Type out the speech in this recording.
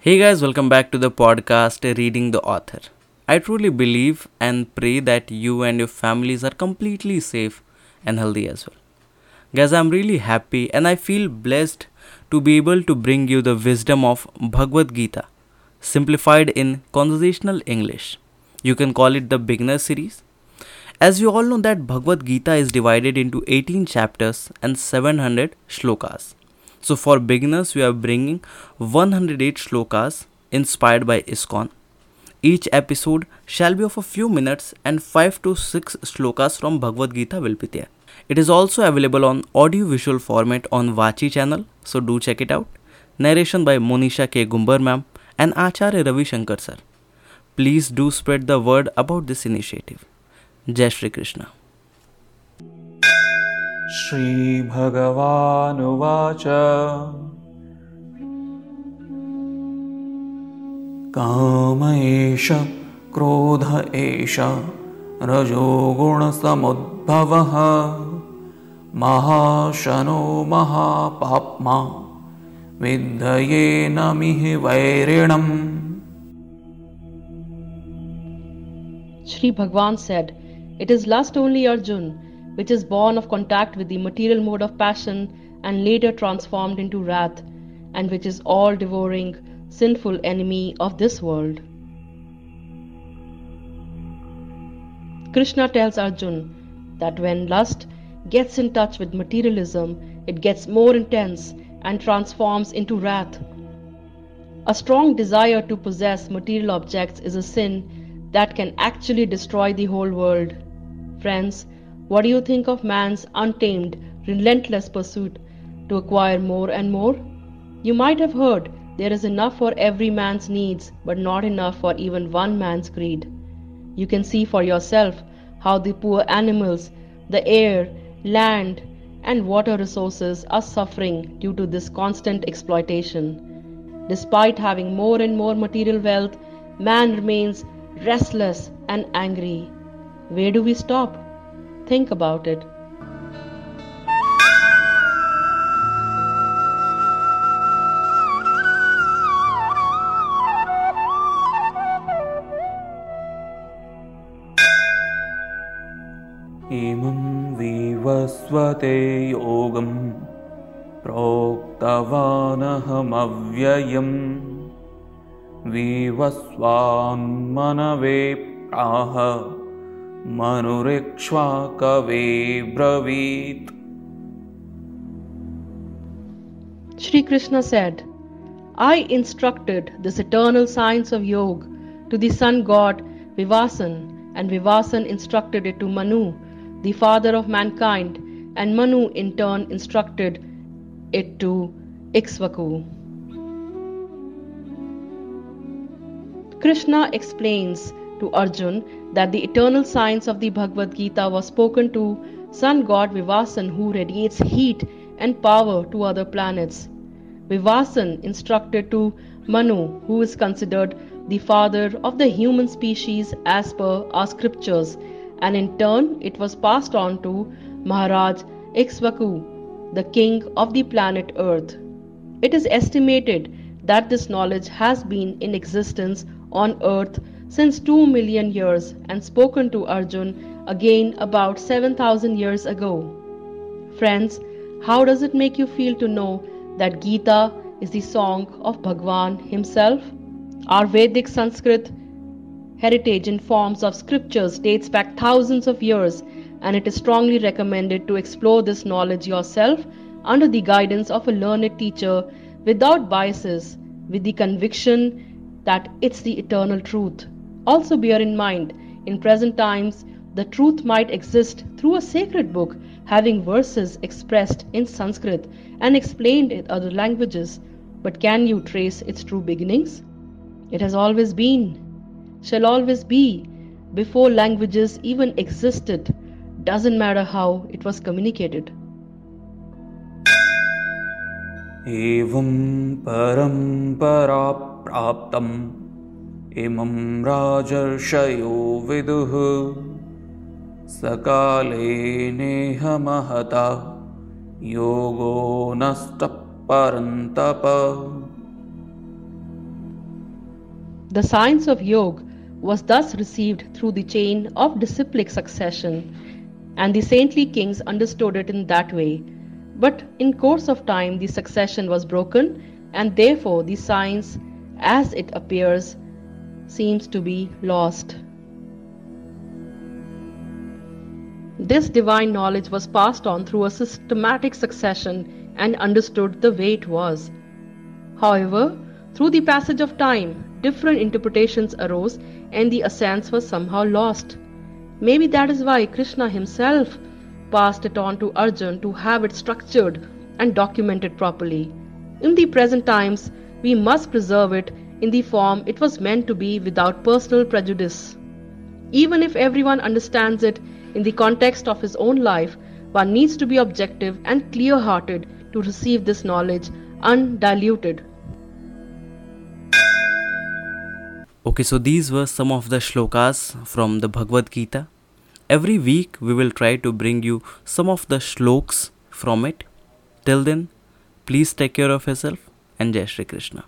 Hey guys, welcome back to the podcast Reading the Author. I truly believe and pray that you and your families are completely safe and healthy as well. Guys, I'm really happy and I feel blessed to be able to bring you the wisdom of Bhagavad Gita, simplified in conversational English. You can call it the beginner series. As you all know that Bhagavad Gita is divided into 18 chapters and 700 shlokas. So for beginners, we are bringing 108 shlokas inspired by ISKCON. Each episode shall be of a few minutes and 5 to 6 shlokas from Bhagavad Gita will be there. It is also available on audio visual format on Vachi channel, so do check it out. Narration by Monisha K. Gumbar ma'am and Acharya Ravi Shankar sir. Please do spread the word about this initiative. Jai Shri Krishna. श्रीभगवानुवाच। काम एष क्रोध एष रजोगुणसमुद्भवः महाशनो महापाप्मा विद्धयेन मिह वैरिणम्। Sri Bhagwan said, It is lust only, Arjun, which is born of contact with the material mode of passion and later transformed into wrath, and which is all devouring, sinful enemy of this world. Krishna tells Arjun that when lust gets in touch with materialism, it gets more intense and transforms into wrath. A strong desire to possess material objects is a sin that can actually destroy the whole world. Friends, what do you think of man's untamed, relentless pursuit to acquire more and more? You might have heard there is enough for every man's needs, but not enough for even one man's greed. You can see for yourself how the poor animals, the air, land, and water resources are suffering due to this constant exploitation. Despite having more and more material wealth, man remains restless and angry. Where do we stop? Think about it. इमं विवस्वते योगं प्रोक्तवानहमव्ययम् विवस्वान्मनवे प्राह मनुरेक्ष्वा कवे ब्रवीत Shri Krishna said, I instructed this eternal science of yoga to the sun god Vivasvan, and Vivasvan instructed it to Manu, the father of mankind, and Manu in turn instructed it to Iksvaku. Krishna explains to Arjun that the eternal science of the Bhagavad Gita was spoken to sun god Vivasvan who radiates heat and power to other planets. Vivasvan instructed to Manu who is considered the father of the human species as per our scriptures and in turn it was passed on to Maharaj Ikshvaku, the king of the planet Earth. It is estimated that this knowledge has been in existence on earth since 2 million years and spoken to Arjun again about 7000 years ago. Friends, how does it make you feel to know that Gita is the song of Bhagwan himself? Our Vedic Sanskrit heritage in forms of scriptures dates back thousands of years, and it is strongly recommended to explore this knowledge yourself under the guidance of a learned teacher without biases, with the conviction that it's the eternal truth. Also, bear in mind, in present times, the truth might exist through a sacred book having verses expressed in Sanskrit and explained in other languages. But can you trace its true beginnings? It has always been, shall always be, before languages even existed, doesn't matter how it was communicated. एवं परम्परा प्राप्तम् इमं राजर्षयो विदुः सकाले नेह महता योगो नष्टः परन्तप The science of yoga was thus received through the chain of disciplic succession, and the saintly kings understood it in that way. But in course of time, the succession was broken, and therefore the science, as it appears, seems to be lost. This divine knowledge was passed on through a systematic succession and understood the way it was. However, through the passage of time, different interpretations arose and the essence was somehow lost. Maybe that is why Krishna himself passed it on to Arjun to have it structured and documented properly. In the present times, we must preserve it in the form it was meant to be without personal prejudice. Even if everyone understands it in the context of his own life, one needs to be objective and clear hearted to receive this knowledge undiluted. Okay, so these were some of the shlokas from the Bhagavad Gita. Every week we will try to bring you some of the shloks from it. Till then, please take care of yourself and Jai Shri Krishna.